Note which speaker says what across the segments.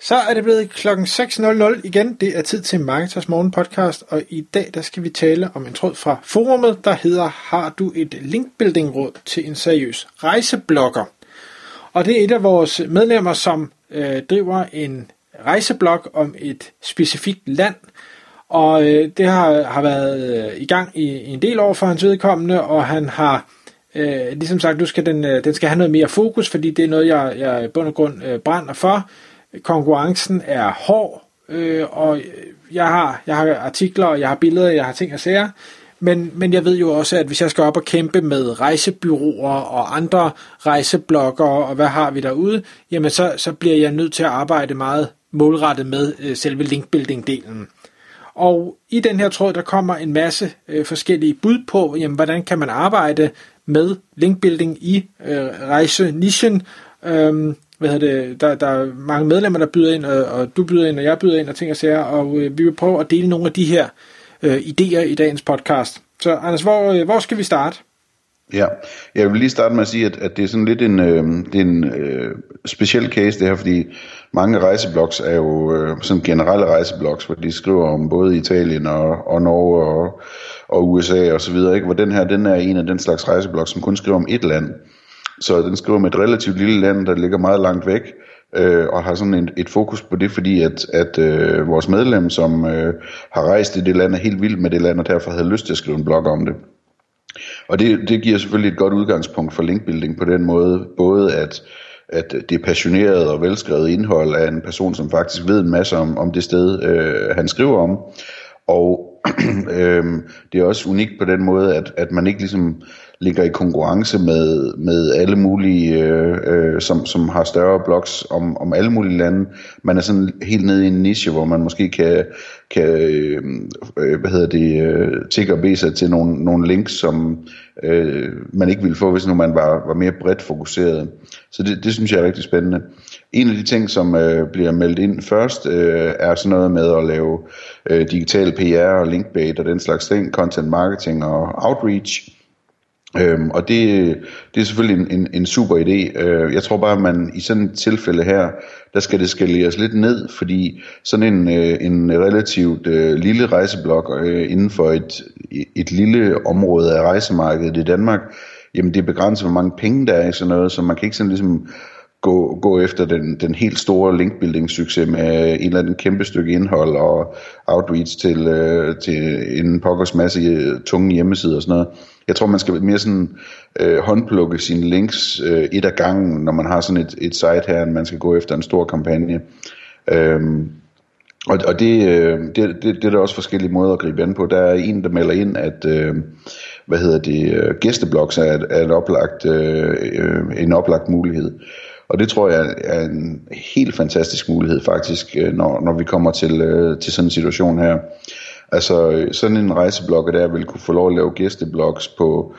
Speaker 1: Så er det blevet klokken 6.00 igen. Det er tid til Marketers Morgen podcast, og i dag der skal vi tale om en tråd fra forumet, der hedder Har du et linkbuilding råd til en seriøs rejseblogger? Og det er et af vores medlemmer, som øh, driver en rejseblog om et specifikt land, og øh, det har, har været øh, i gang i, i en del år for hans vedkommende, og han har øh, ligesom sagt, du skal den, øh, den skal have noget mere fokus, fordi det er noget, jeg, jeg i bund og grund øh, brænder for konkurrencen er hård, øh, og jeg har, jeg har artikler, jeg har billeder, jeg har ting at sige, men, men jeg ved jo også, at hvis jeg skal op og kæmpe med rejsebyråer og andre rejseblogger, og hvad har vi derude, jamen så, så bliver jeg nødt til at arbejde meget målrettet med øh, selve linkbuilding-delen. Og i den her tråd, der kommer en masse øh, forskellige bud på, jamen, hvordan kan man arbejde med linkbuilding i øh, rejsenischen. Øhm, hvad det, der, der er mange medlemmer, der byder ind, og, og du byder ind, og jeg byder ind, og ting og sager, og øh, vi vil prøve at dele nogle af de her øh, idéer i dagens podcast. Så Anders, hvor, øh, hvor skal vi starte?
Speaker 2: Ja, jeg vil lige starte med at sige, at, at det er sådan lidt en, øh, det er en øh, speciel case det her, fordi mange rejseblogs er jo øh, sådan generelle rejseblogs, hvor de skriver om både Italien og, og Norge og, og USA og så videre, ikke? hvor den her, den er en af den slags rejseblogs, som kun skriver om et land. Så den skriver med et relativt lille land, der ligger meget langt væk, øh, og har sådan et, et fokus på det, fordi at, at øh, vores medlem, som øh, har rejst i det land, er helt vild med det land, og derfor havde lyst til at skrive en blog om det. Og det, det giver selvfølgelig et godt udgangspunkt for linkbuilding på den måde, både at, at det er passioneret og velskrevet indhold af en person, som faktisk ved en masse om, om det sted, øh, han skriver om, og øh, det er også unikt på den måde, at, at man ikke ligesom ligger i konkurrence med, med alle mulige, øh, øh, som, som har større blogs om, om alle mulige lande. Man er sådan helt nede i en niche, hvor man måske kan, kan øh, øh hvad hedder det, øh, tikke og bede sig til nogle, nogle links, som øh, man ikke ville få, hvis nu man var, var mere bredt fokuseret. Så det, det synes jeg er rigtig spændende. En af de ting, som øh, bliver meldt ind først, øh, er sådan noget med at lave øh, digital PR og linkbait og den slags ting, content marketing og outreach. Øhm, og det, det er selvfølgelig en, en, en super idé. Øh, jeg tror bare, at man i sådan et tilfælde her, der skal det skaleres lidt ned, fordi sådan en, øh, en relativt øh, lille rejseblok øh, inden for et, et lille område af rejsemarkedet i Danmark, jamen det begrænser, hvor mange penge der er i sådan noget, så man kan ikke sådan ligesom gå, gå efter den, den helt store linkbuilding succes med en eller anden kæmpe stykke indhold og outreach til, øh, til en pokkers masse øh, tunge hjemmesider og sådan noget. Jeg tror, man skal mere sådan øh, håndplukke sine links øh, et af gangen, når man har sådan et, et site her, end man skal gå efter en stor kampagne. Øhm, og, og det, øh, det, det, det er der også forskellige måder at gribe an på. Der er en, der melder ind, at øh, hvad hedder det, øh, gæsteblogs er, er et oplagt, øh, øh en oplagt mulighed. Og det tror jeg er en helt fantastisk mulighed faktisk, øh, når, når vi kommer til, øh, til sådan en situation her. Altså øh, sådan en rejseblogger der vil kunne få lov at lave gæsteblogs på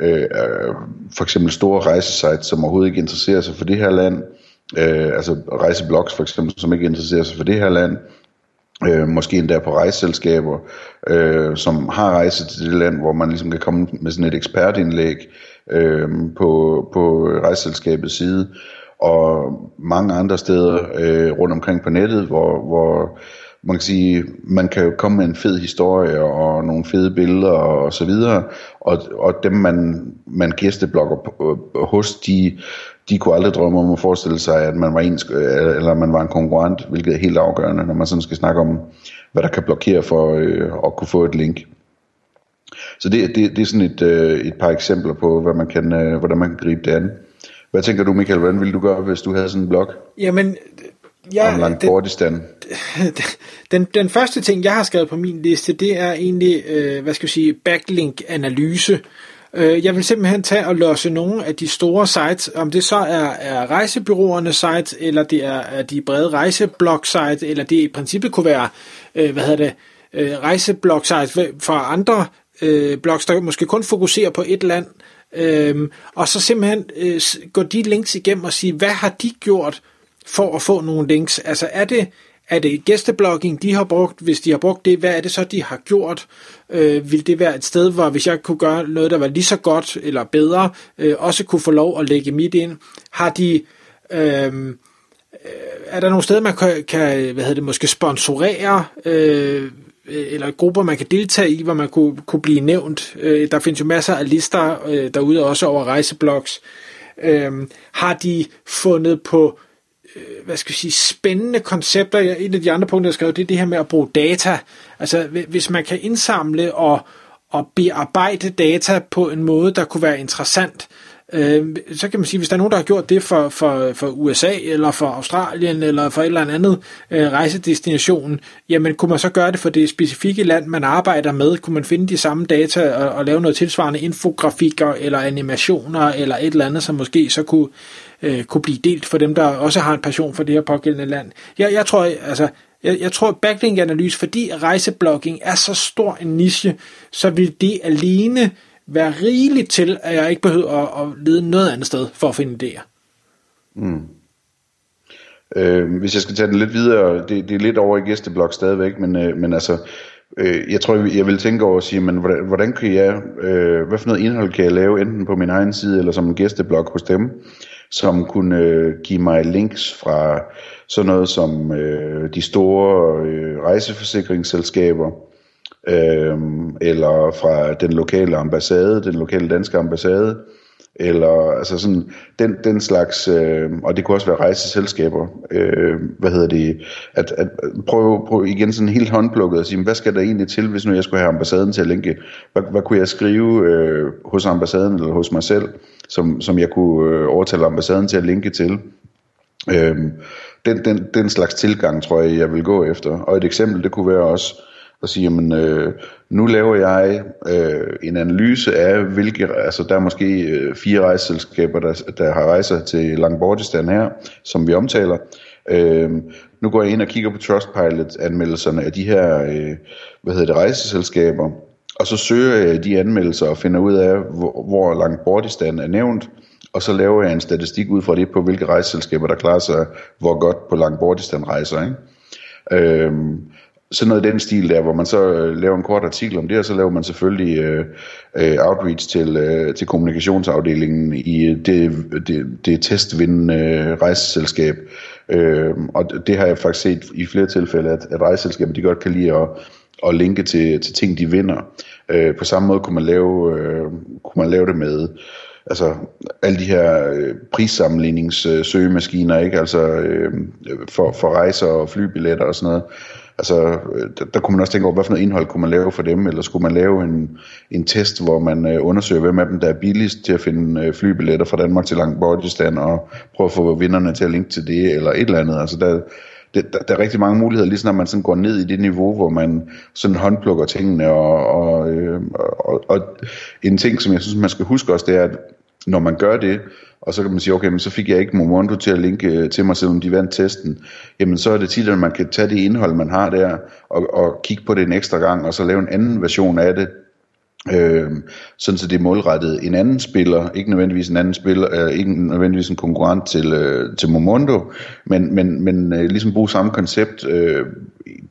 Speaker 2: øh, øh, for eksempel store rejsesites, som overhovedet ikke interesserer sig for det her land. Øh, altså rejseblogs for eksempel, som ikke interesserer sig for det her land. Øh, måske endda på rejseselskaber, øh, som har rejse til det land, hvor man ligesom kan komme med sådan et ekspertindlæg øh, på, på rejseselskabets side, og mange andre steder øh, rundt omkring på nettet, hvor, hvor man kan sige, man kan jo komme med en fed historie og nogle fede billeder og så videre, og, og dem man, man gæsteblogger øh, hos, de, de kunne aldrig drømme om at forestille sig, at man var en, øh, eller man var en konkurrent, hvilket er helt afgørende, når man sådan skal snakke om, hvad der kan blokere for øh, at kunne få et link. Så det, det, det er sådan et, øh, et par eksempler på, hvad man kan, øh, hvordan man kan gribe det an. Hvad tænker du, Michael? Hvordan ville du gøre, hvis du havde sådan en blog?
Speaker 1: Jamen, ja,
Speaker 2: Online den,
Speaker 1: den, den første ting, jeg har skrevet på min liste, det er egentlig, øh, hvad skal jeg sige, backlink-analyse. Øh, jeg vil simpelthen tage og losse nogle af de store sites, om det så er, er rejsebyråerne sites, eller det er, er de brede rejseblog sites, eller det i princippet kunne være, øh, hvad hedder det, øh, rejseblog sites for andre øh, blogs, der måske kun fokuserer på et land, Øhm, og så simpelthen øh, gå de links igennem og sige, hvad har de gjort for at få nogle links? Altså er det, er det gæsteblogging, de har brugt? Hvis de har brugt det, hvad er det så, de har gjort? Øh, vil det være et sted, hvor hvis jeg kunne gøre noget, der var lige så godt eller bedre, øh, også kunne få lov at lægge mit ind? Har de... Øhm, øh, er der nogle steder, man kan, kan hvad hedder det, måske sponsorere, øh, Øh, eller grupper, man kan deltage i, hvor man kunne, kunne blive nævnt? Øh, der findes jo masser af lister øh, derude, også over rejseblogs. Øh, har de fundet på øh, hvad skal jeg sige, spændende koncepter. Et af de andre punkter, jeg skrev, det er det her med at bruge data. Altså, hvis man kan indsamle og, og bearbejde data på en måde, der kunne være interessant, øh, så kan man sige, hvis der er nogen, der har gjort det for, for, for USA, eller for Australien, eller for et eller andet øh, rejsedestination, jamen kunne man så gøre det for det specifikke land, man arbejder med? Kunne man finde de samme data og, og lave noget tilsvarende infografikker, eller animationer, eller et eller andet, som måske så kunne, øh, kunne blive delt for dem, der også har en passion for det her pågældende land? Jeg, jeg tror, altså, jeg, jeg tror, backlink-analyse, fordi rejseblogging er så stor en niche, så vil det alene være rigeligt til, at jeg ikke behøver at, at lede noget andet sted for at finde idéer.
Speaker 2: Mm. Øh, hvis jeg skal tage den lidt videre, det, det er lidt over i gæsteblok stadigvæk, men, øh, men altså, øh, jeg tror, jeg vil tænke over at sige, men hvordan, hvordan kan jeg, øh, hvad for noget indhold kan jeg lave, enten på min egen side, eller som en gæsteblok hos dem, som kunne øh, give mig links fra sådan noget som øh, de store øh, rejseforsikringsselskaber, øh, eller fra den lokale ambassade, den lokale danske ambassade, eller altså sådan den, den slags, øh, og det kunne også være rejseselskaber, øh, hvad hedder det, at, at prøve, prøve igen sådan helt håndplukket og sige, hvad skal der egentlig til, hvis nu jeg skulle have ambassaden til at linke, hvad, hvad kunne jeg skrive øh, hos ambassaden eller hos mig selv, som, som jeg kunne øh, overtale ambassaden til at linke til. Øh, den, den, den slags tilgang tror jeg, jeg vil gå efter. Og et eksempel, det kunne være også, og sige, jamen, øh, nu laver jeg øh, en analyse af, hvilke, altså der er måske øh, fire rejseselskaber, der, der har rejser til Langbordistan her, som vi omtaler. Øh, nu går jeg ind og kigger på Trustpilot-anmeldelserne af de her, øh, hvad hedder det, rejseselskaber, og så søger jeg de anmeldelser og finder ud af, hvor, hvor Langbordistan er nævnt, og så laver jeg en statistik ud fra det på, hvilke rejseselskaber, der klarer sig hvor godt på Langbordistan rejser. Ikke? Øhm, sådan noget i den stil der, hvor man så øh, laver en kort artikel om det, og så laver man selvfølgelig øh, øh, outreach til, øh, til kommunikationsafdelingen i det, det, det testvindende øh, rejseselskab. Øh, og det har jeg faktisk set i flere tilfælde, at, at rejseselskaber de godt kan lide at, at linke til, til ting, de vinder. Øh, på samme måde kunne man lave, øh, kunne man lave det med altså alle de her øh, prissammenligningssøgemaskiner, ikke? Altså øh, for, for rejser og flybilletter og sådan noget. Altså, øh, der, der kunne man også tænke over, hvad for noget indhold kunne man lave for dem, eller skulle man lave en, en test, hvor man øh, undersøger, hvem af dem, der er billigst til at finde øh, flybilletter fra Danmark til Langbordistan, og prøve at få vinderne til at linke til det, eller et eller andet. Altså, der, det, der, der er rigtig mange muligheder, lige når man sådan går ned i det niveau, hvor man sådan håndplukker tingene, og, og, øh, og, og en ting, som jeg synes, man skal huske også, det er, at når man gør det, og så kan man sige, okay, men så fik jeg ikke Momondo til at linke øh, til mig, selvom de vandt testen, jamen så er det tit, at man kan tage det indhold, man har der, og, og kigge på det en ekstra gang, og så lave en anden version af det, Øh, sådan så det er målrettet en anden spiller, ikke nødvendigvis en anden spiller, øh, ikke nødvendigvis en konkurrent til, øh, til Momondo, men, men, men øh, ligesom bruge samme koncept øh,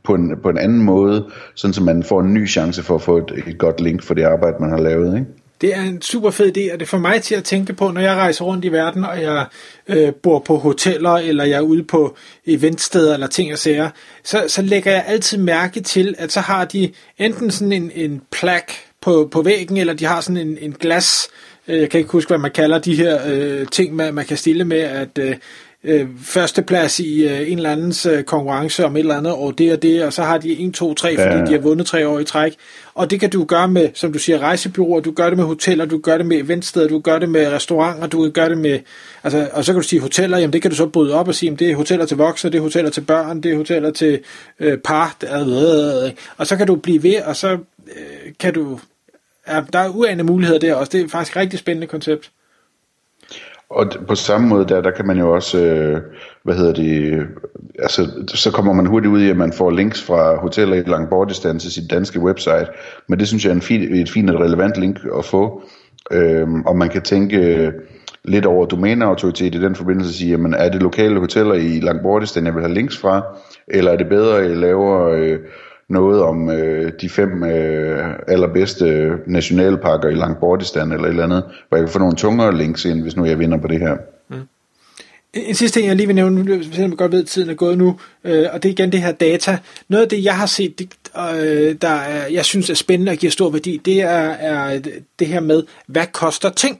Speaker 2: på, en, på en anden måde, sådan så man får en ny chance for at få et, et godt link for det arbejde, man har lavet. Ikke?
Speaker 1: Det er en super fed idé, og det får mig til at tænke på, når jeg rejser rundt i verden, og jeg øh, bor på hoteller, eller jeg er ude på eventsteder, eller ting og sager, så, så lægger jeg altid mærke til, at så har de enten sådan en, en plak på, på væggen, eller de har sådan en, en glas, øh, jeg kan ikke huske, hvad man kalder de her øh, ting, man, man kan stille med, at øh, øh, førsteplads i øh, en eller andens øh, konkurrence om et eller andet, og det og det, og så har de 1, 2, 3, fordi ja. de har vundet tre år i træk. Og det kan du gøre med, som du siger, rejsebyråer, du gør det med hoteller, du gør det med eventsteder, du gør det med restauranter, du gør det med, altså, og så kan du sige hoteller, jamen det kan du så bryde op og sige, jamen, det er hoteller til voksne, det er hoteller til børn, det er hoteller til øh, par, og så kan du blive ved, og så øh, kan du, er, der er uanede muligheder der også, det er faktisk et rigtig spændende koncept.
Speaker 2: Og på samme måde der, der kan man jo også, øh, hvad hedder det, altså så kommer man hurtigt ud i, at man får links fra hoteller i Langbordistan til sit danske website, men det synes jeg er en fin, et fint og relevant link at få, Øhm, og man kan tænke øh, lidt over domæneautoritet i den forbindelse og sige, jamen er det lokale hoteller i Langbordistan, jeg vil have links fra, eller er det bedre, at jeg laver øh, noget om øh, de fem øh, allerbedste nationalparker i Langbordistan eller et eller andet, hvor jeg kan få nogle tungere links ind, hvis nu jeg vinder på det her. Mm.
Speaker 1: En sidste ting, jeg lige vil nævne, selvom jeg godt ved, at tiden er gået nu, øh, og det er igen det her data. Noget af det, jeg har set, det, øh, der er, jeg synes er spændende og giver stor værdi, det er, er det her med, hvad koster ting?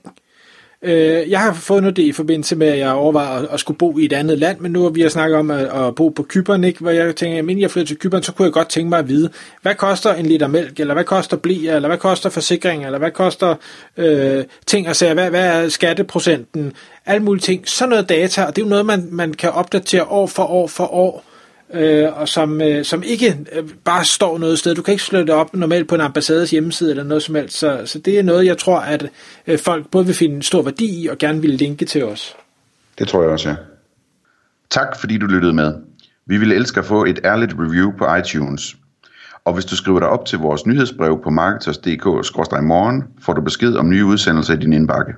Speaker 1: Øh, jeg har fundet det i forbindelse med, at jeg overvejer at, at skulle bo i et andet land, men nu har vi har snakket om at, at bo på Kyberen, ikke? hvor jeg tænker, at inden jeg flytter til Kyberen, så kunne jeg godt tænke mig at vide, hvad koster en liter mælk, eller hvad koster blæ, eller hvad koster forsikring, eller hvad koster øh, ting og sager, hvad, hvad er skatteprocenten, alle mulige ting. Sådan noget data, og det er jo noget, man, man kan opdatere år for år for år, øh, og som, øh, som ikke øh, bare står noget sted. Du kan ikke slå det op normalt på en ambassades hjemmeside eller noget som helst. Så, så det er noget, jeg tror, at øh, folk både vil finde stor værdi i og gerne vil linke til os.
Speaker 2: Det tror jeg også, ja. Tak fordi du lyttede med. Vi ville elske at få et ærligt review på iTunes. Og hvis du skriver dig op til vores nyhedsbrev på marketers.dk-morgen, får du besked om nye udsendelser i din indbakke.